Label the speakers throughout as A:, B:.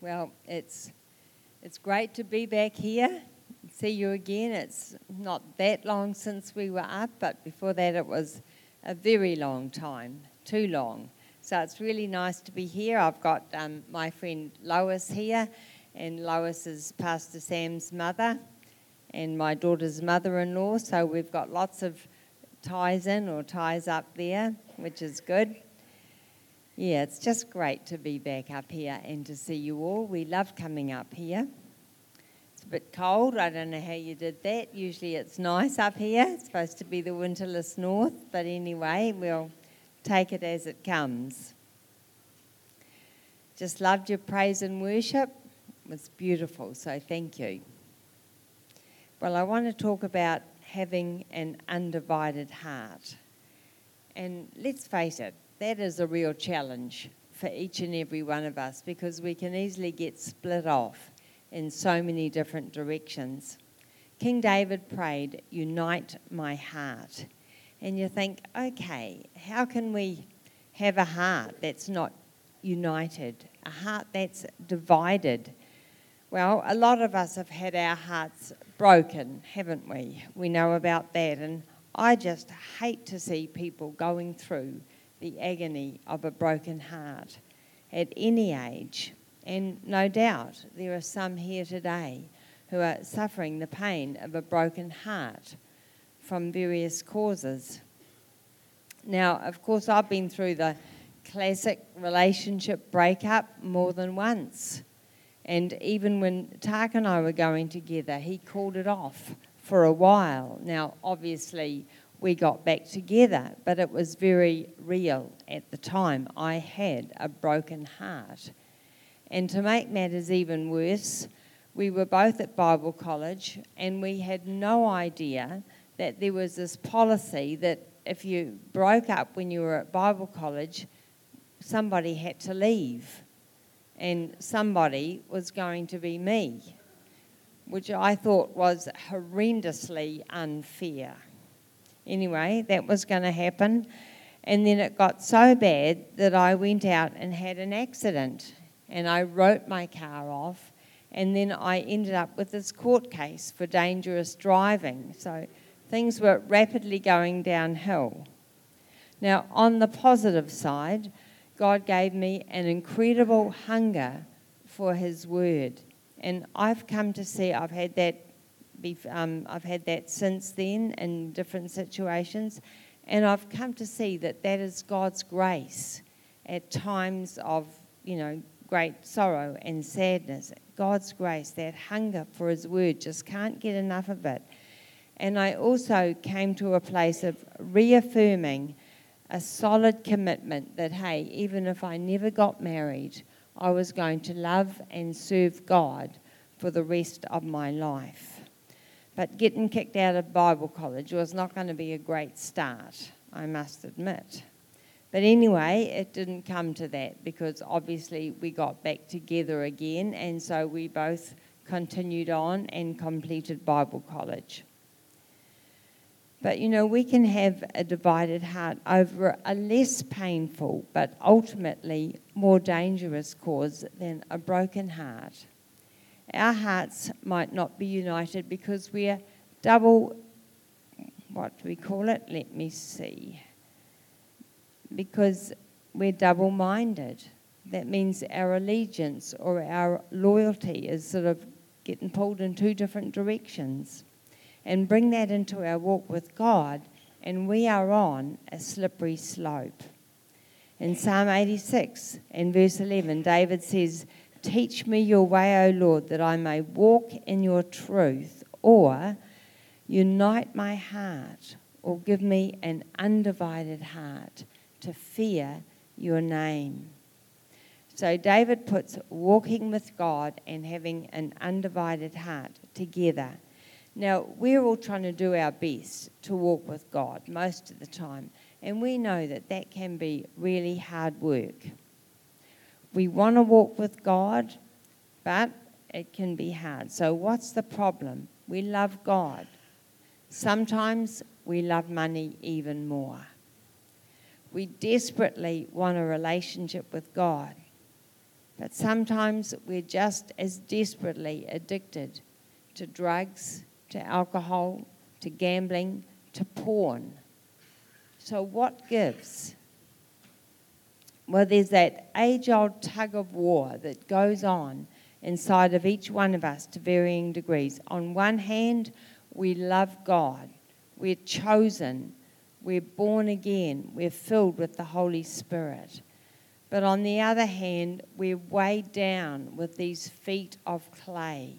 A: Well, it's it's great to be back here. See you again. It's not that long since we were up, but before that it was a very long time, too long. So it's really nice to be here. I've got um, my friend Lois here, and Lois is Pastor Sam's mother and my daughter's mother in law. So we've got lots of ties in or ties up there, which is good. Yeah, it's just great to be back up here and to see you all. We love coming up here. It's a bit cold. I don't know how you did that. Usually it's nice up here. It's supposed to be the winterless north, but anyway, we'll take it as it comes. Just loved your praise and worship. It was beautiful, so thank you. Well, I want to talk about having an undivided heart. And let's face it, that is a real challenge for each and every one of us because we can easily get split off in so many different directions. King David prayed, Unite my heart. And you think, okay, how can we have a heart that's not united, a heart that's divided? Well, a lot of us have had our hearts broken, haven't we? We know about that. And I just hate to see people going through the agony of a broken heart at any age. And no doubt there are some here today who are suffering the pain of a broken heart from various causes. Now, of course, I've been through the classic relationship breakup more than once. And even when Tak and I were going together, he called it off for a while. Now, obviously, we got back together, but it was very real at the time. I had a broken heart. And to make matters even worse, we were both at Bible college and we had no idea that there was this policy that if you broke up when you were at Bible college, somebody had to leave and somebody was going to be me, which I thought was horrendously unfair. Anyway, that was going to happen. And then it got so bad that I went out and had an accident and I wrote my car off. And then I ended up with this court case for dangerous driving. So things were rapidly going downhill. Now, on the positive side, God gave me an incredible hunger for His Word. And I've come to see, I've had that, um, I've had that since then in different situations, and I've come to see that that is God's grace at times of, you know, great sorrow and sadness. God's grace, that hunger for His Word, just can't get enough of it. And I also came to a place of reaffirming a solid commitment that, hey, even if I never got married, I was going to love and serve God for the rest of my life. But getting kicked out of Bible college was not going to be a great start, I must admit. But anyway, it didn't come to that because obviously we got back together again, and so we both continued on and completed Bible college. But you know, we can have a divided heart over a less painful but ultimately more dangerous cause than a broken heart. Our hearts might not be united because we're double, what do we call it? Let me see. Because we're double minded. That means our allegiance or our loyalty is sort of getting pulled in two different directions and bring that into our walk with God, and we are on a slippery slope. In Psalm 86 and verse 11, David says, Teach me your way, O Lord, that I may walk in your truth, or unite my heart, or give me an undivided heart to fear your name. So David puts walking with God and having an undivided heart together now, we're all trying to do our best to walk with God most of the time, and we know that that can be really hard work. We want to walk with God, but it can be hard. So, what's the problem? We love God. Sometimes we love money even more. We desperately want a relationship with God, But sometimes we're just as desperately addicted to drugs, to alcohol, to gambling, to porn. So, what gives? Well, there's that age old tug of war that goes on inside of each one of us to varying degrees. On one hand, we love God, we're chosen, we're born again, we're filled with the Holy Spirit. But on the other hand, we're weighed down with these feet of clay.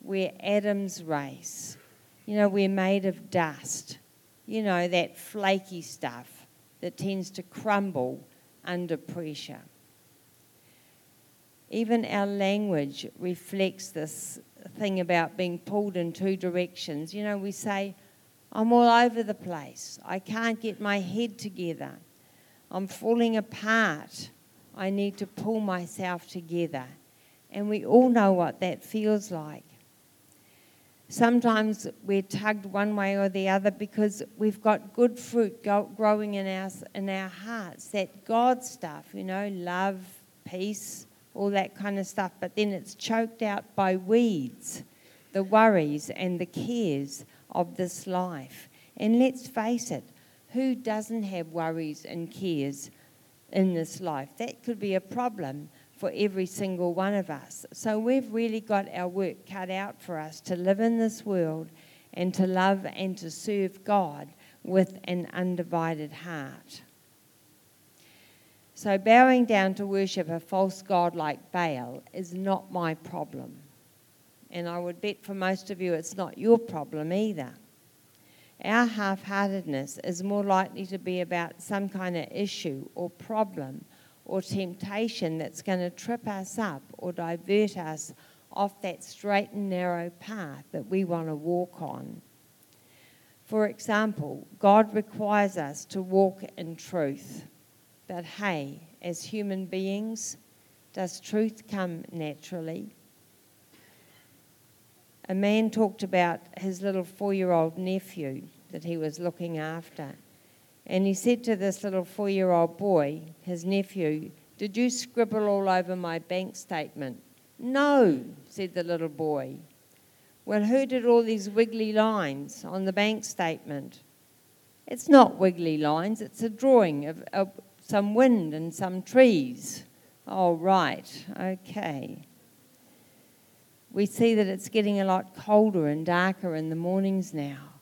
A: We're Adam's race. You know, we're made of dust. You know, that flaky stuff that tends to crumble under pressure. Even our language reflects this thing about being pulled in two directions. You know, we say, I'm all over the place. I can't get my head together. I'm falling apart. I need to pull myself together. And we all know what that feels like. Sometimes we're tugged one way or the other because we've got good fruit go- growing in our, in our hearts, that God stuff, you know, love, peace, all that kind of stuff. But then it's choked out by weeds, the worries and the cares of this life. And let's face it, who doesn't have worries and cares in this life? That could be a problem for every single one of us. So we've really got our work cut out for us to live in this world and to love and to serve God with an undivided heart. So, bowing down to worship a false god like Baal is not my problem. And I would bet for most of you it's not your problem either. Our half heartedness is more likely to be about some kind of issue or problem or temptation that's going to trip us up or divert us off that straight and narrow path that we want to walk on. For example, God requires us to walk in truth. But hey, as human beings, does truth come naturally? A man talked about his little four year old nephew that he was looking after. And he said to this little four year old boy, his nephew, Did you scribble all over my bank statement? No, said the little boy. Well, who did all these wiggly lines on the bank statement? It's not wiggly lines, it's a drawing of, of some wind and some trees. Oh, right, okay. We see that it's getting a lot colder and darker in the mornings now.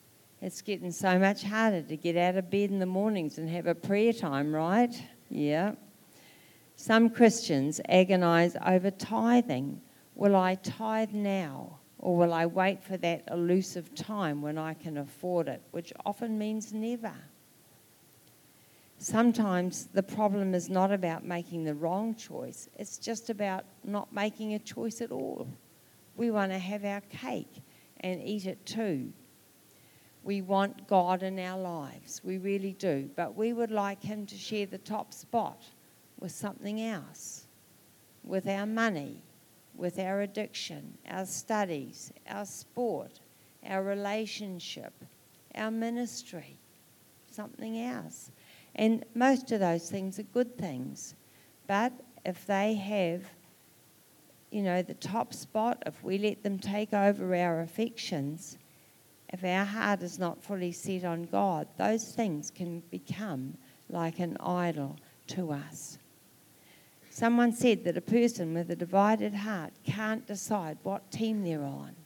A: It's getting so much harder to get out of bed in the mornings and have a prayer time, right? Yeah. Some Christians agonize over tithing. Will I tithe now? Or will I wait for that elusive time when I can afford it, which often means never? Sometimes the problem is not about making the wrong choice, it's just about not making a choice at all. We want to have our cake and eat it too. We want God in our lives. We really do. But we would like Him to share the top spot with something else, with our money, with our addiction, our studies, our sport, our relationship, our ministry, something else. And most of those things are good things. But if they have, you know, the top spot, if we let them take over our affections, if our heart is not fully set on God, those things can become like an idol to us. Someone said that a person with a divided heart can't decide what team they're on.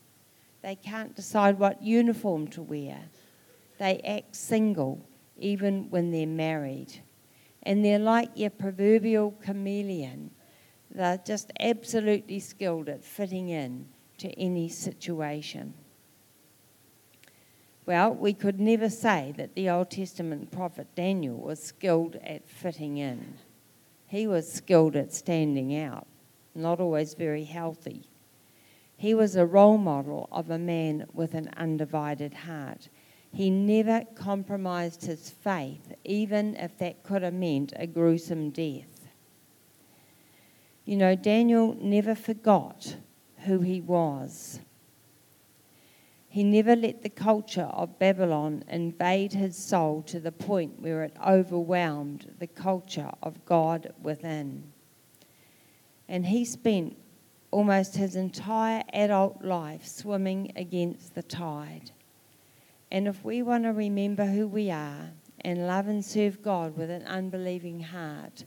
A: They can't decide what uniform to wear. They act single even when they're married. And they're like your proverbial chameleon. They're just absolutely skilled at fitting in to any situation. Well, we could never say that the Old Testament prophet Daniel was skilled at fitting in. He was skilled at standing out, not always very healthy. He was a role model of a man with an undivided heart. He never compromised his faith, even if that could have meant a gruesome death. You know, Daniel never forgot who he was. He never let the culture of Babylon invade his soul to the point where it overwhelmed the culture of God within. And he spent almost his entire adult life swimming against the tide. And if we want to remember who we are and love and serve God with an unbelieving heart,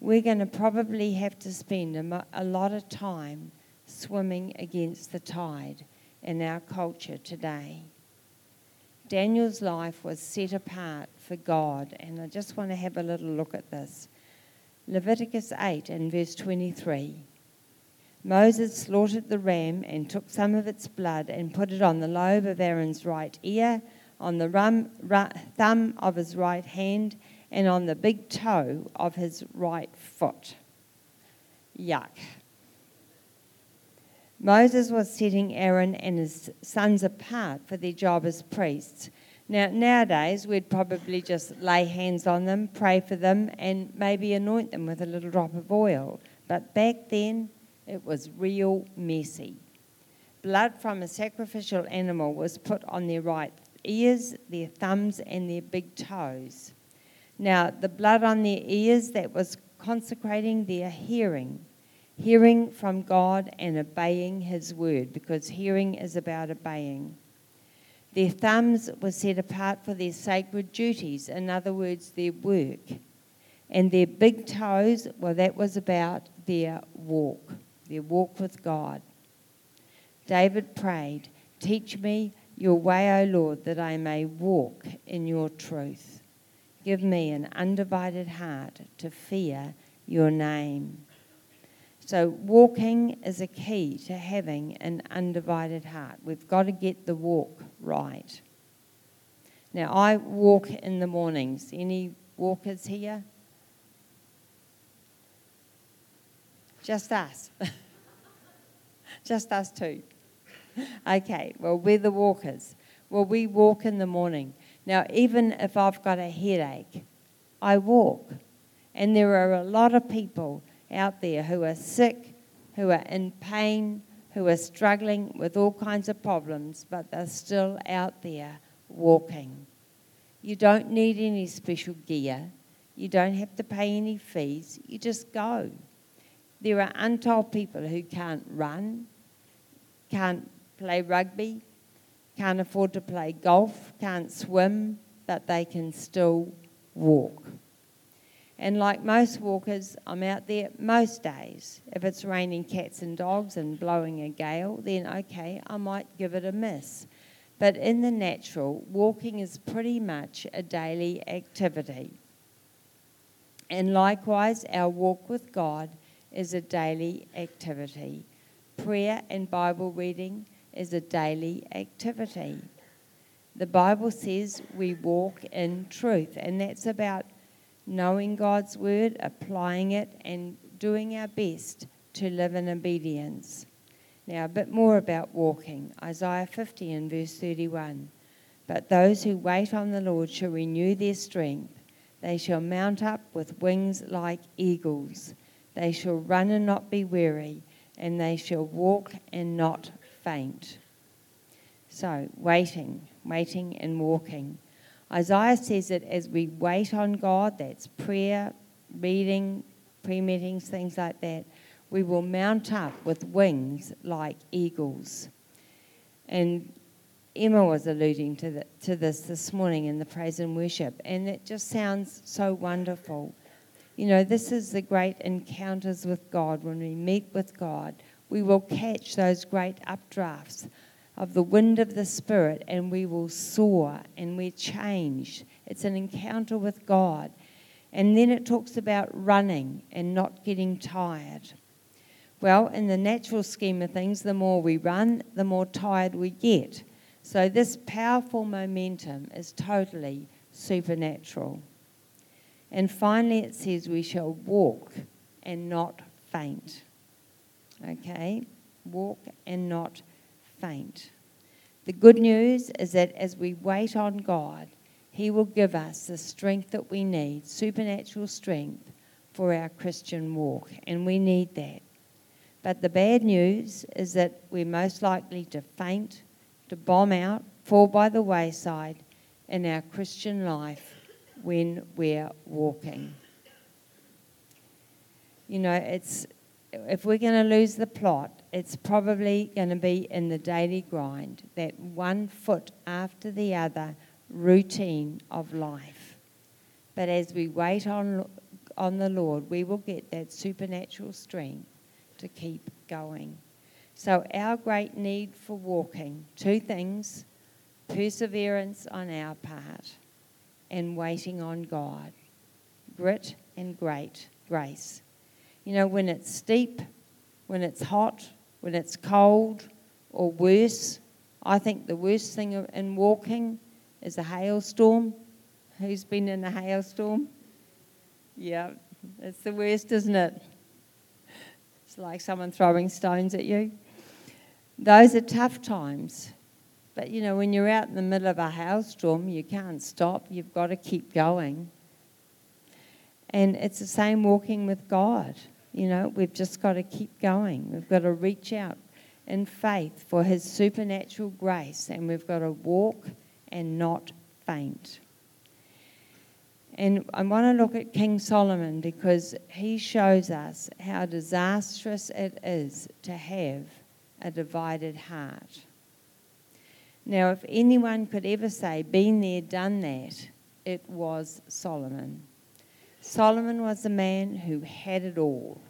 A: we're going to probably have to spend a, lot of time swimming against the tide in our culture today. Daniel's life was set apart for God, and I just want to have a little look at this. Leviticus 8 and verse 23. Moses slaughtered the ram and took some of its blood and put it on the lobe of Aaron's right ear, on the rum, thumb of his right hand, and on the big toe of his right foot. Yuck. Moses was setting Aaron and his sons apart for their job as priests. Now, nowadays, we'd probably just lay hands on them, pray for them, and maybe anoint them with a little drop of oil. But back then, it was real messy. Blood from a sacrificial animal was put on their right ears, their thumbs, and their big toes. Now, the blood on their ears, that was consecrating their hearing hearing from God and obeying His word, because hearing is about obeying. Their thumbs were set apart for their sacred duties, in other words, their work. And their big toes, well, that was about their walk, their walk with God. David prayed, Teach me your way, O Lord, that I may walk in your truth. Give me an undivided heart to fear your name. So, walking is a key to having an undivided heart. We've got to get the walk right. Now, I walk in the mornings. Any walkers here? Just us. Just us two. Okay, well, we're the walkers. Well, we walk in the morning. Now, even if I've got a headache, I walk. And there are a lot of people out there who are sick, who are in pain, who are struggling with all kinds of problems, but they're still out there walking. You don't need any special gear. You don't have to pay any fees. You just go. There are untold people who can't run, can't play rugby, can't afford to play golf, can't swim, but they can still walk. And like most walkers, I'm out there most days. If it's raining cats and dogs and blowing a gale, then okay, I might give it a miss. But in the natural, walking is pretty much a daily activity. And likewise, our walk with God is a daily activity. Prayer and Bible reading is a daily activity. The Bible says we walk in truth, and that's about knowing God's word, applying it, and doing our best to live in obedience. Now, a bit more about walking. Isaiah 50 and verse 31. But those who wait on the Lord shall renew their strength. They shall mount up with wings like eagles. They shall run and not be weary, and they shall walk and not faint. So, waiting, waiting and walking. Isaiah says that as we wait on God, that's prayer, reading, pre meetings, things like that, we will mount up with wings like eagles. And Emma was alluding to, the, to this this morning in the praise and worship, and it just sounds so wonderful. You know, this is the great encounters with God. When we meet with God, we will catch those great updrafts of the wind of the Spirit and we will soar and we're changed. It's an encounter with God. And then it talks about running and not getting tired. Well, in the natural scheme of things, the more we run, the more tired we get. So, this powerful momentum is totally supernatural. And finally, it says we shall walk and not faint. Okay? Walk and not faint. The good news is that as we wait on God, He will give us the strength that we need, supernatural strength for our Christian walk, and we need that. But the bad news is that we're most likely to faint, to bomb out, fall by the wayside in our Christian life when we're walking. You know, it's if we're going to lose the plot, it's probably going to be in the daily grind, that one foot after the other routine of life. But as we wait on, on the Lord, we will get that supernatural strength to keep going. So, our great need for walking two things perseverance on our part and waiting on God, grit and great grace. You know, when it's steep, when it's hot, when it's cold, or worse, I think the worst thing in walking is a hailstorm. Who's been in a hailstorm? Yeah, it's the worst, isn't it? It's like someone throwing stones at you. Those are tough times. But you know, when you're out in the middle of a hailstorm, you can't stop. You've got to keep going. And it's the same walking with God. You know, we've just got to keep going. We've got to reach out in faith for His supernatural grace, and we've got to walk and not faint. And I want to look at King Solomon because he shows us how disastrous it is to have a divided heart. Now, if anyone could ever say, been there, done that, it was Solomon. Solomon was a man who had it all,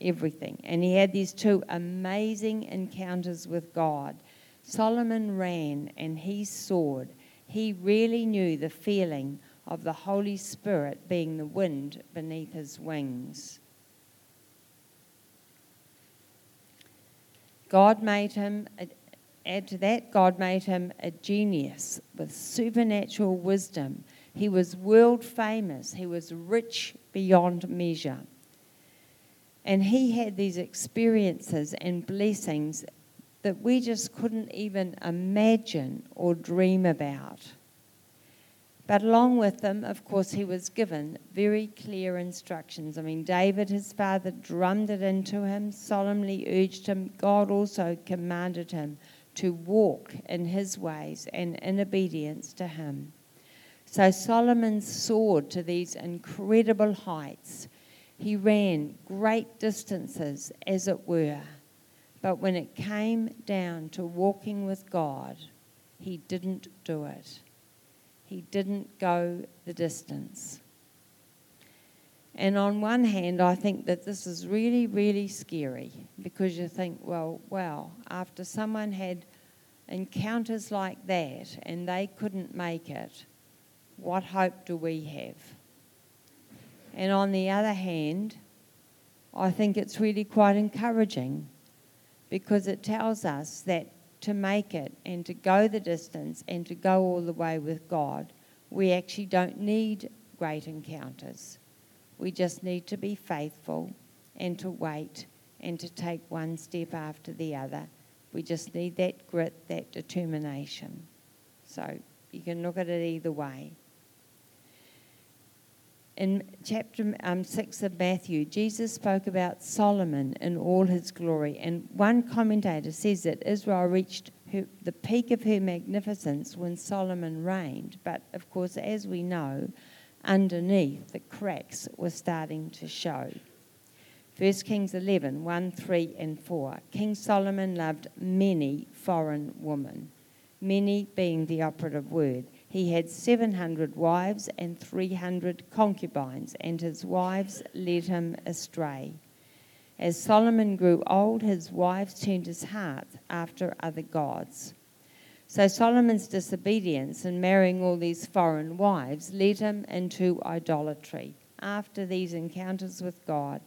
A: everything. And he had these two amazing encounters with God. Solomon ran and he soared. He really knew the feeling of the Holy Spirit being the wind beneath his wings. God made him, add to that, God made him a genius with supernatural wisdom he was world famous, he was rich beyond measure. And he had these experiences and blessings that we just couldn't even imagine or dream about. But along with them, of course, he was given very clear instructions. I mean, David, his father, drummed it into him, solemnly urged him. God also commanded him to walk in his ways and in obedience to him. So Solomon soared to these incredible heights. He ran great distances, as it were. But when it came down to walking with God, he didn't do it. He didn't go the distance. And on one hand, I think that this is really, really scary because you think, well, wow, after someone had encounters like that and they couldn't make it, what hope do we have? And on the other hand, I think it's really quite encouraging because it tells us that to make it and to go the distance and to go all the way with God, we actually don't need great encounters. We just need to be faithful and to wait and to take one step after the other. We just need that grit, that determination. So you can look at it either way in chapter um, 6 of Matthew, Jesus spoke about Solomon in all his glory. And one commentator says that Israel reached her, the peak of her magnificence when Solomon reigned. But of course, as we know, underneath the cracks were starting to show. 1 Kings 11 1, 3, and 4. King Solomon loved many foreign women, many being the operative word. He had 700 wives and 300 concubines, and his wives led him astray. As Solomon grew old, his wives turned his heart after other gods. So Solomon's disobedience in marrying all these foreign wives led him into idolatry after these encounters with God.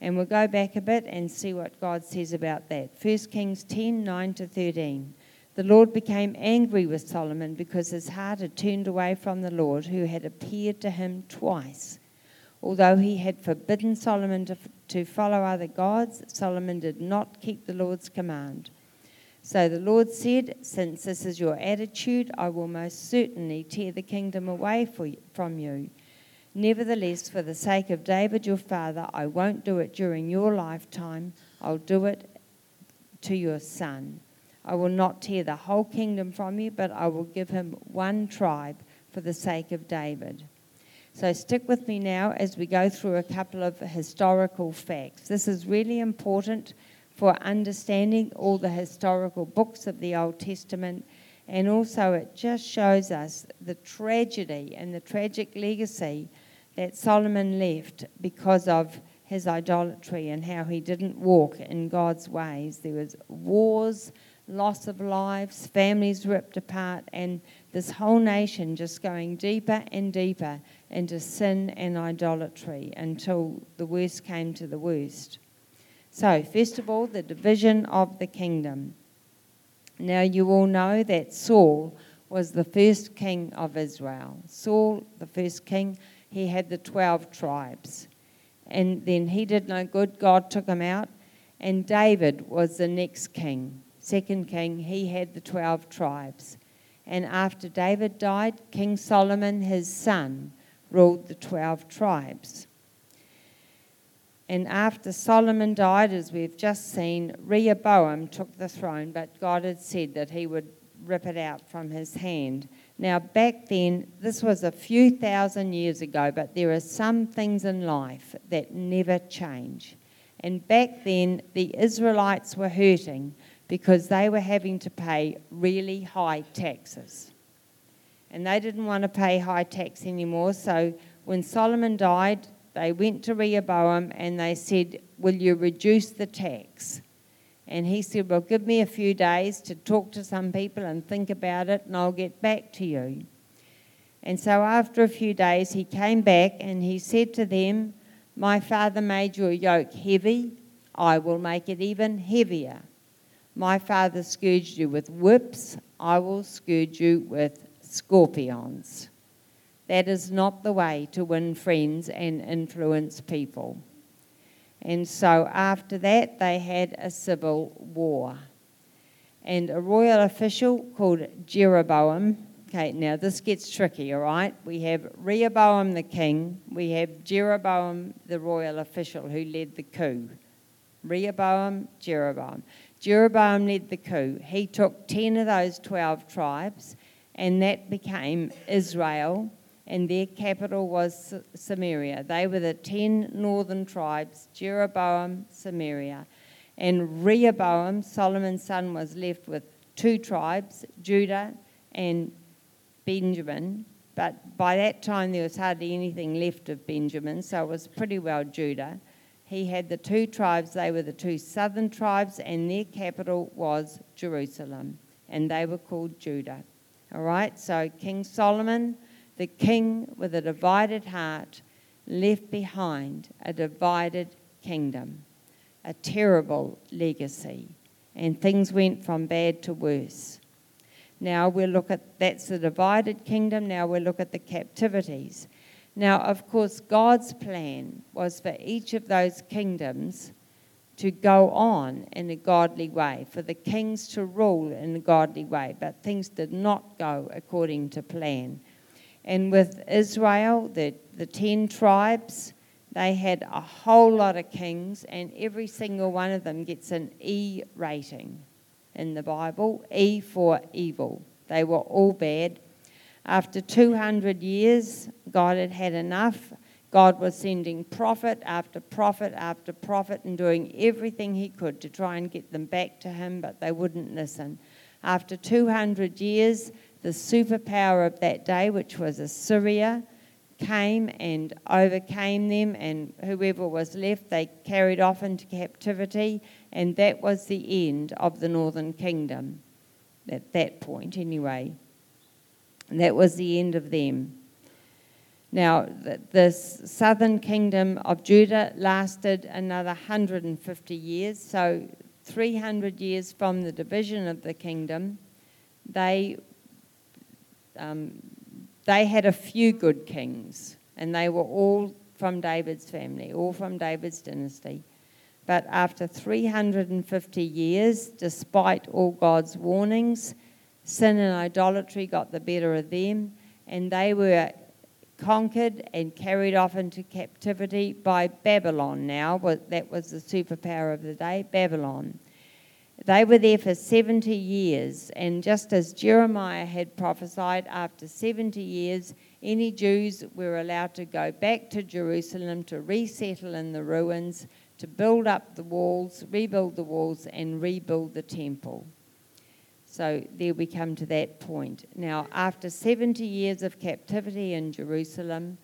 A: And we'll go back a bit and see what God says about that. 1 Kings 10 9 to 13. The Lord became angry with Solomon because his heart had turned away from the Lord, who had appeared to him twice. Although he had forbidden Solomon to, to follow other gods, Solomon did not keep the Lord's command. So the Lord said, Since this is your attitude, I will most certainly tear the kingdom away for, from you. Nevertheless, for the sake of David your father, I won't do it during your lifetime. I'll do it to your son. I will not tear the whole kingdom from you, but I will give him one tribe for the sake of David. So stick with me now as we go through a couple of historical facts. This is really important for understanding all the historical books of the Old Testament, and also it just shows us the tragedy and the tragic legacy that Solomon left because of his idolatry and how he didn't walk in God's ways. There was wars, loss of lives, families ripped apart, and this whole nation just going deeper and deeper into sin and idolatry until the worst came to the worst. So, first of all, the division of the kingdom. Now, you all know that Saul was the first king of Israel. Saul, the first king, he had the 12 tribes. And then he did no good, God took him out. And David was the next king, second king, he had the 12 tribes. And after David died, King Solomon, his son, ruled the 12 tribes. And after Solomon died, as we've just seen, Rehoboam took the throne, but God had said that he would rip it out from his hand. Now, back then, this was a few thousand years ago, but there are some things in life that never change. And back then, the Israelites were hurting because they were having to pay really high taxes. And they didn't want to pay high tax anymore, so when Solomon died, they went to Rehoboam and they said, Will you reduce the tax? And he said, Well, give me a few days to talk to some people and think about it, and I'll get back to you. And so after a few days, he came back and he said to them, My father made your yoke heavy, I will make it even heavier. My father scourged you with whips, I will scourge you with scorpions. That is not the way to win friends and influence people. And so after that, they had a civil war. And a royal official called Jeroboam. Okay, now this gets tricky, all right? We have Rehoboam the king, we have Jeroboam the royal official who led the coup. Rehoboam, Jeroboam. Jeroboam led the coup. He took 10 of those 12 tribes, and that became Israel and their capital was Samaria. They were the ten northern tribes Jeroboam, Samaria. And Rehoboam, Solomon's son, was left with two tribes, Judah and Benjamin. But by that time, there was hardly anything left of Benjamin, so it was pretty well Judah. He had the two tribes, they were the two southern tribes, and their capital was Jerusalem, and they were called Judah. All right, so King Solomon the king with a divided heart left behind a divided kingdom, a terrible legacy, and things went from bad to worse. Now we'll look at that's the divided kingdom. Now we'll look at the captivities. Now, of course, God's plan was for each of those kingdoms to go on in a godly way, for the kings to rule in a godly way, but things did not go according to plan. And with Israel, the, the 10 tribes, they had a whole lot of kings, and every single one of them gets an E rating in the Bible E for evil. They were all bad. After 200 years, God had had enough. God was sending prophet after prophet after prophet and doing everything he could to try and get them back to him, but they wouldn't listen. After 200 years, the superpower of that day, which was Assyria, came and overcame them, and whoever was left, they carried off into captivity, and that was the end of the northern kingdom at that point, anyway. And that was the end of them. Now, the, the southern kingdom of Judah lasted another 150 years, so 300 years from the division of the kingdom, they um, they had a few good kings, and they were all from David's family, all from David's dynasty. But after 350 years, despite all God's warnings, sin and idolatry got the better of them, and they were conquered and carried off into captivity by Babylon now. That was the superpower of the day, Babylon. They were there for 70 years, and just as Jeremiah had prophesied, after 70 years, Any Jews were allowed to go back to Jerusalem to resettle in the ruins, to build up the walls, rebuild the walls, and rebuild the temple. So there we come to that point. Now, after 70 years of captivity in Jerusalem,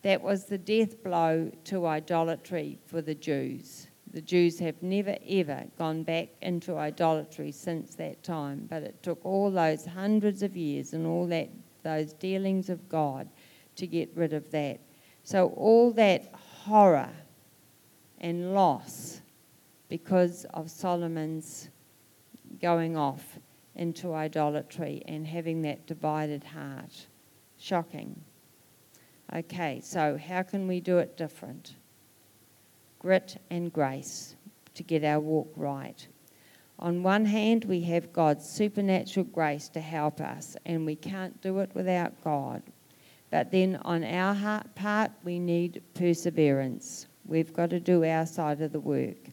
A: that was the death blow to idolatry for the Jews. The Jews have never ever gone back into idolatry since that time, but it took all those hundreds of years and all that those dealings of God to get rid of that. So all that horror and loss because of Solomon's going off into idolatry and having that divided heart. Shocking. Okay, so how can we do it different? Grit and grace to get our walk right. On one hand, we have God's supernatural grace to help us, and we can't do it without God. But then on our part, we need perseverance. We've got to do our side of the work.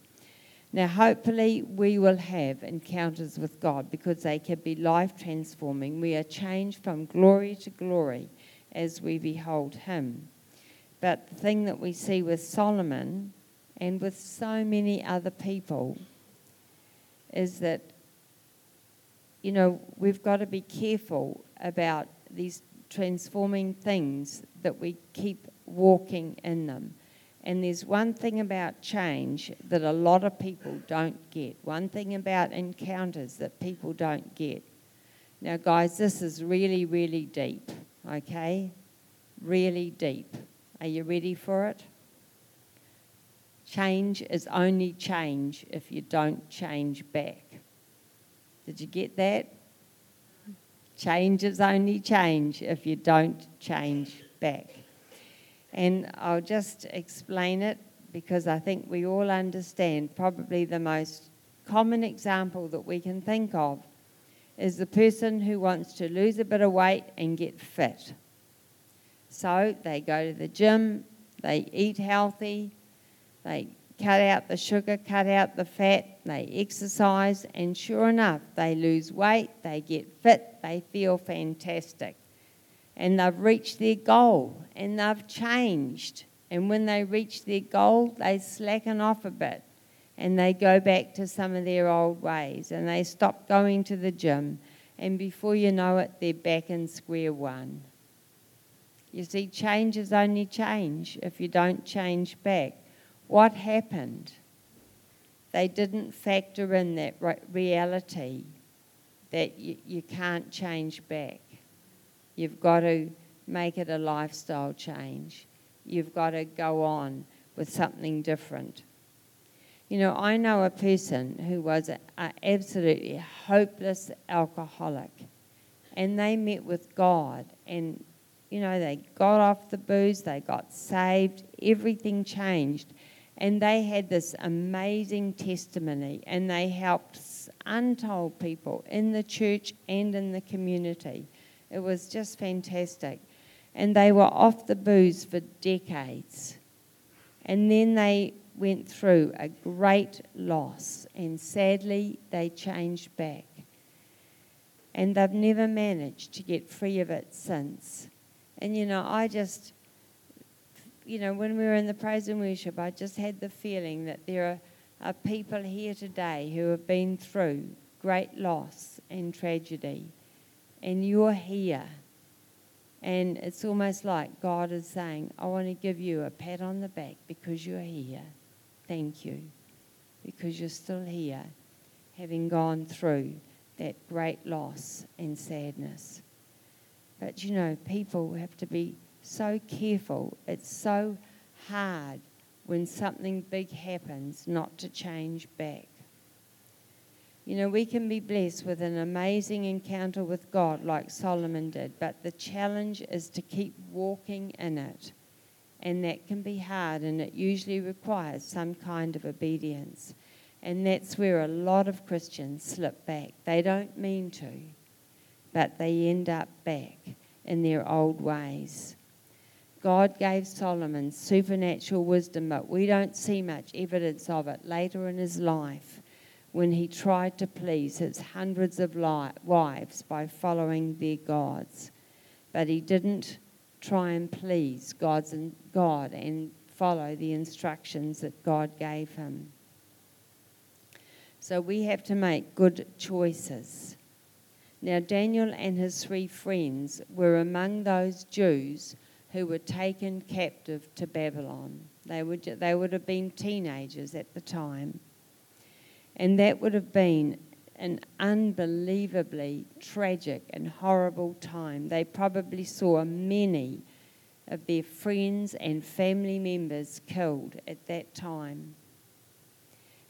A: Now, hopefully, we will have encounters with God because they can be life transforming. We are changed from glory to glory as we behold Him. But the thing that we see with Solomon and with so many other people is that, you know, we've got to be careful about these transforming things that we keep walking in them. And there's one thing about change that a lot of people don't get, one thing about encounters that people don't get. Now, guys, this is really, really deep, okay? Really deep. Are you ready for it? Change is only change if you don't change back. Did you get that? Change is only change if you don't change back. And I'll just explain it because I think we all understand probably the most common example that we can think of is the person who wants to lose a bit of weight and get fit. So they go to the gym, they eat healthy, they cut out the sugar, cut out the fat, they exercise, and sure enough, they lose weight, they get fit, they feel fantastic and they've reached their goal and they've changed. And when they reach their goal, they slacken off a bit and they go back to some of their old ways and they stop going to the gym. And before you know it, they're back in square one. You see, change is only change if you don't change back. What happened? They didn't factor in that reality that you, you can't change back. You've got to make it a lifestyle change. You've got to go on with something different. You know, I know a person who was an absolutely hopeless alcoholic, and they met with God, and you know, they got off the booze, they got saved, everything changed, and they had this amazing testimony, and they helped untold people in the church and in the community. It was just fantastic. And they were off the booze for decades. And then they went through a great loss, and sadly, they changed back. And they've never managed to get free of it since. And you know, I just, you know, when we were in the praise and worship, I just had the feeling that there are, are people here today who have been through great loss and tragedy and you're here. And it's almost like God is saying, I want to give you a pat on the back because you're here. Thank you. Because you're still here, having gone through that great loss and sadness. But you know, people have to be so careful. It's so hard when something big happens not to change back. You know, we can be blessed with an amazing encounter with God like Solomon did, but the challenge is to keep walking in it. And that can be hard, and it usually requires some kind of obedience. And that's where a lot of Christians slip back. They don't mean to, but they end up back in their old ways. God gave Solomon supernatural wisdom, but we don't see much evidence of it later in his life when he tried to please his hundreds of wives by following their gods. But he didn't try and please God's and God and follow the instructions that God gave him. So we have to make good choices. Now, Daniel and his three friends were among those Jews who were taken captive to Babylon. They would, they would have been teenagers at the time. And that would have been an unbelievably tragic and horrible time. They probably saw many of their friends and family members killed at that time.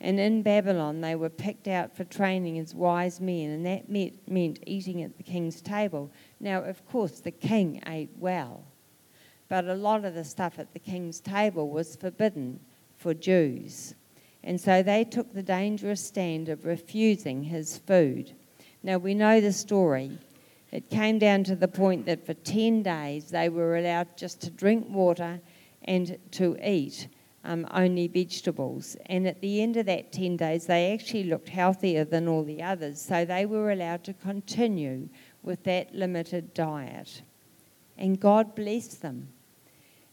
A: And in Babylon, they were picked out for training as wise men, and that meant, meant eating at the king's table. Now, of course, the king ate well, but a lot of the stuff at the king's table was forbidden for Jews. And so they took the dangerous stand of refusing his food. Now, we know the story. It came down to the point that for 10 days they were allowed just to drink water and to eat um, only vegetables. And at the end of that 10 days, they actually looked healthier than all the others. So they were allowed to continue with that limited diet. And God blessed them.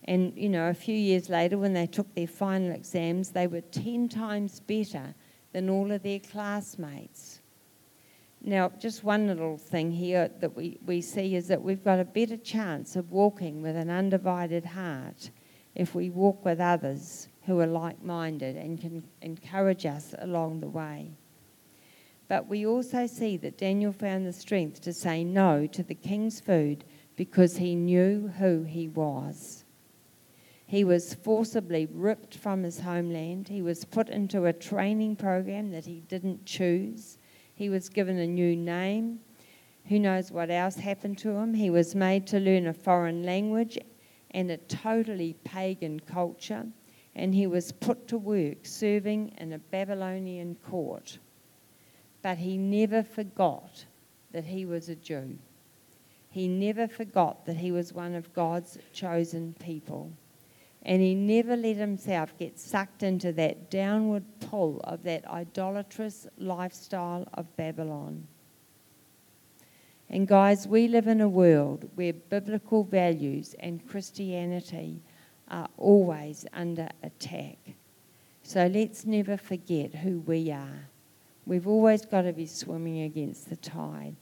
A: And, you know, a few years later, when they took their final exams, they were 10 times better than all of their classmates. Now, just one little thing here that we, we see is that we've got a better chance of walking with an undivided heart if we walk with others who are like minded and can encourage us along the way. But we also see that Daniel found the strength to say no to the king's food because he knew who he was. He was forcibly ripped from his homeland. He was put into a training program that he didn't choose. He was given a new name. Who knows what else happened to him? He was made to learn a foreign language and a totally pagan culture, and he was put to work serving in a Babylonian court. But he never forgot that he was a Jew. He never forgot that he was one of God's chosen people. And he never let himself get sucked into that downward pull of that idolatrous lifestyle of Babylon. And guys, we live in a world where biblical values and Christianity are always under attack. So let's never forget who we are. We've always got to be swimming against the tide.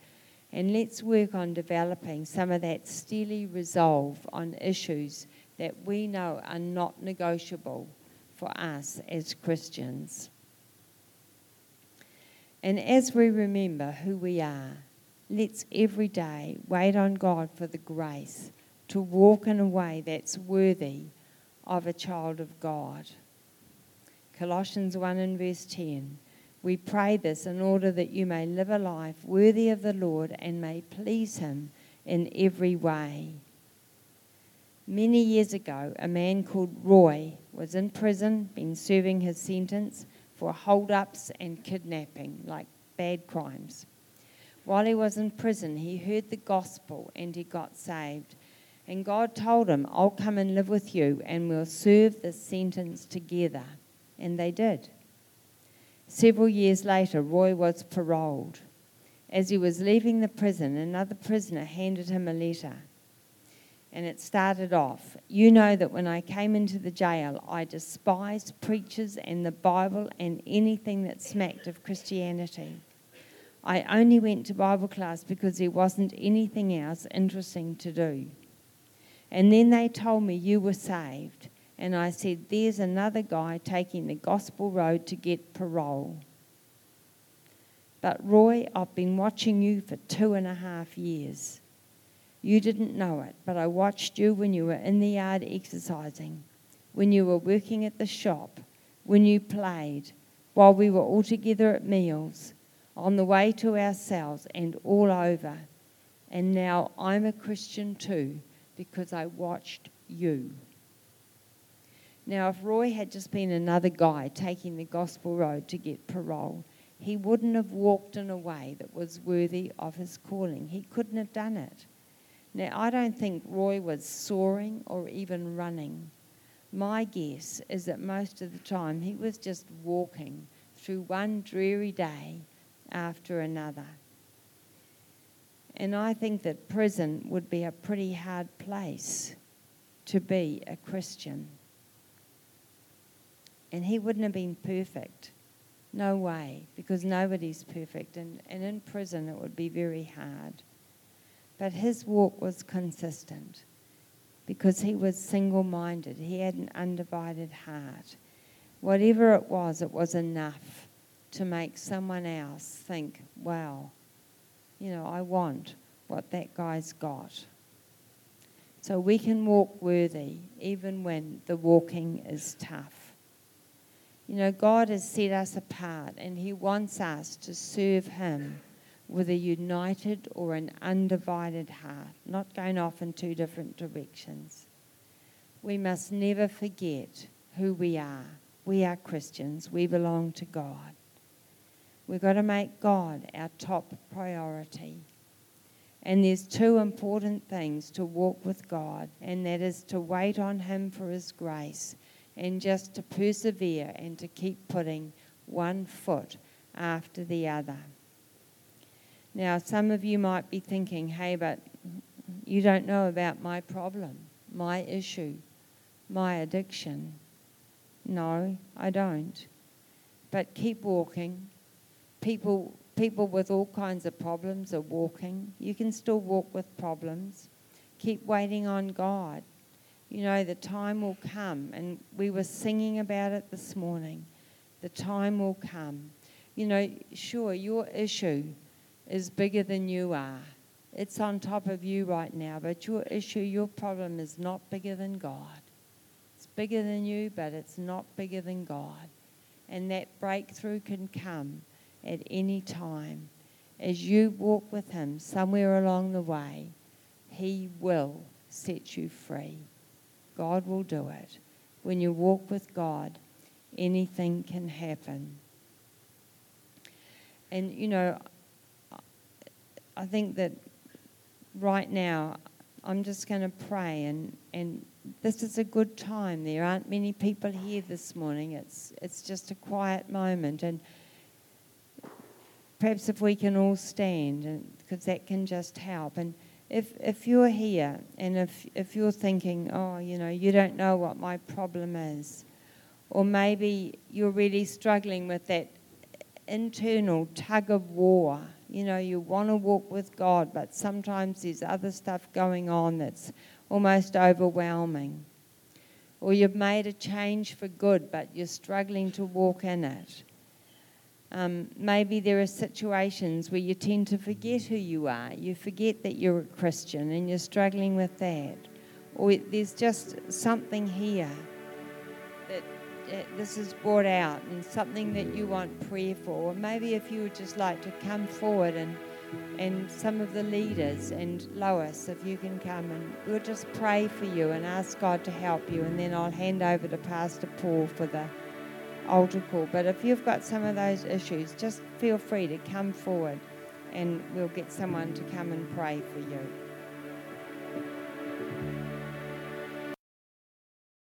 A: And let's work on developing some of that steely resolve on issues that we know are not negotiable for us as Christians. And as we remember who we are, let's every day wait on God for the grace to walk in a way that's worthy of a child of God. Colossians 1 and verse 10. We pray this in order that you may live a life worthy of the Lord and may please Him in every way. Many years ago, a man called Roy was in prison, been serving his sentence for hold ups and kidnapping, like bad crimes. While he was in prison, he heard the gospel and he got saved. And God told him, I'll come and live with you and we'll serve the sentence together. And they did. Several years later, Roy was paroled. As he was leaving the prison, another prisoner handed him a letter. And it started off You know that when I came into the jail, I despised preachers and the Bible and anything that smacked of Christianity. I only went to Bible class because there wasn't anything else interesting to do. And then they told me you were saved. And I said, There's another guy taking the gospel road to get parole. But Roy, I've been watching you for two and a half years. You didn't know it, but I watched you when you were in the yard exercising, when you were working at the shop, when you played, while we were all together at meals on the way to ourselves and all over. And now I'm a Christian too because I watched you. Now, if Roy had just been another guy taking the gospel road to get parole, he wouldn't have walked in a way that was worthy of his calling. He couldn't have done it. Now, I don't think Roy was soaring or even running. My guess is that most of the time he was just walking through one dreary day after another. And I think that prison would be a pretty hard place to be a Christian. And he wouldn't have been perfect. No way, because nobody's perfect. And, and in prison, it would be very hard. But his walk was consistent because he was single minded. He had an undivided heart. Whatever it was, it was enough to make someone else think, wow, you know, I want what that guy's got. So we can walk worthy even when the walking is tough. You know, God has set us apart and He wants us to serve Him with a united or an undivided heart, not going off in two different directions. We must never forget who we are. We are Christians, we belong to God. We've got to make God our top priority. And there's two important things to walk with God, and that is to wait on Him for His grace and just to persevere and to keep putting one foot after the other. Now, some of you might be thinking, hey, but you don't know about my problem, my issue, my addiction. No, I don't. But keep walking. People people with all kinds of problems are walking. You can still walk with problems. Keep waiting on God. You know, the time will come, and we were singing about it this morning. The time will come. You know, sure, your issue is bigger than you are. It's on top of you right now, but your issue, your problem is not bigger than God. It's bigger than you, but it's not bigger than God. And that breakthrough can come at any time. As you walk with Him somewhere along the way, He will set you free. God will do it. When you walk with God, anything can happen. And, you know, I think that right now I'm just going to pray, and, and this is a good time. There aren't many people here this morning. It's, it's just a quiet moment. And perhaps if we can all stand, because that can just help. And if, if you're here and if, if you're thinking, oh, you know, you don't know what my problem is, or maybe you're really struggling with that internal tug of war. You know, you want to walk with God, but sometimes there's other stuff going on that's almost overwhelming. Or you've made a change for good, but you're struggling to walk in it. Um, maybe there are situations where you tend to forget who you are. You forget that you're a Christian and you're struggling with that. Or there's just something here this is brought out and something that you want prayer for. Or maybe if you would just like to come forward and and some of the leaders and Lois, if you can come and we'll just pray for you and ask God to help you. And then I'll hand over to Pastor Paul for the altar call. But if you've got some of those issues, just feel free to come forward and we'll get someone to come and pray for you.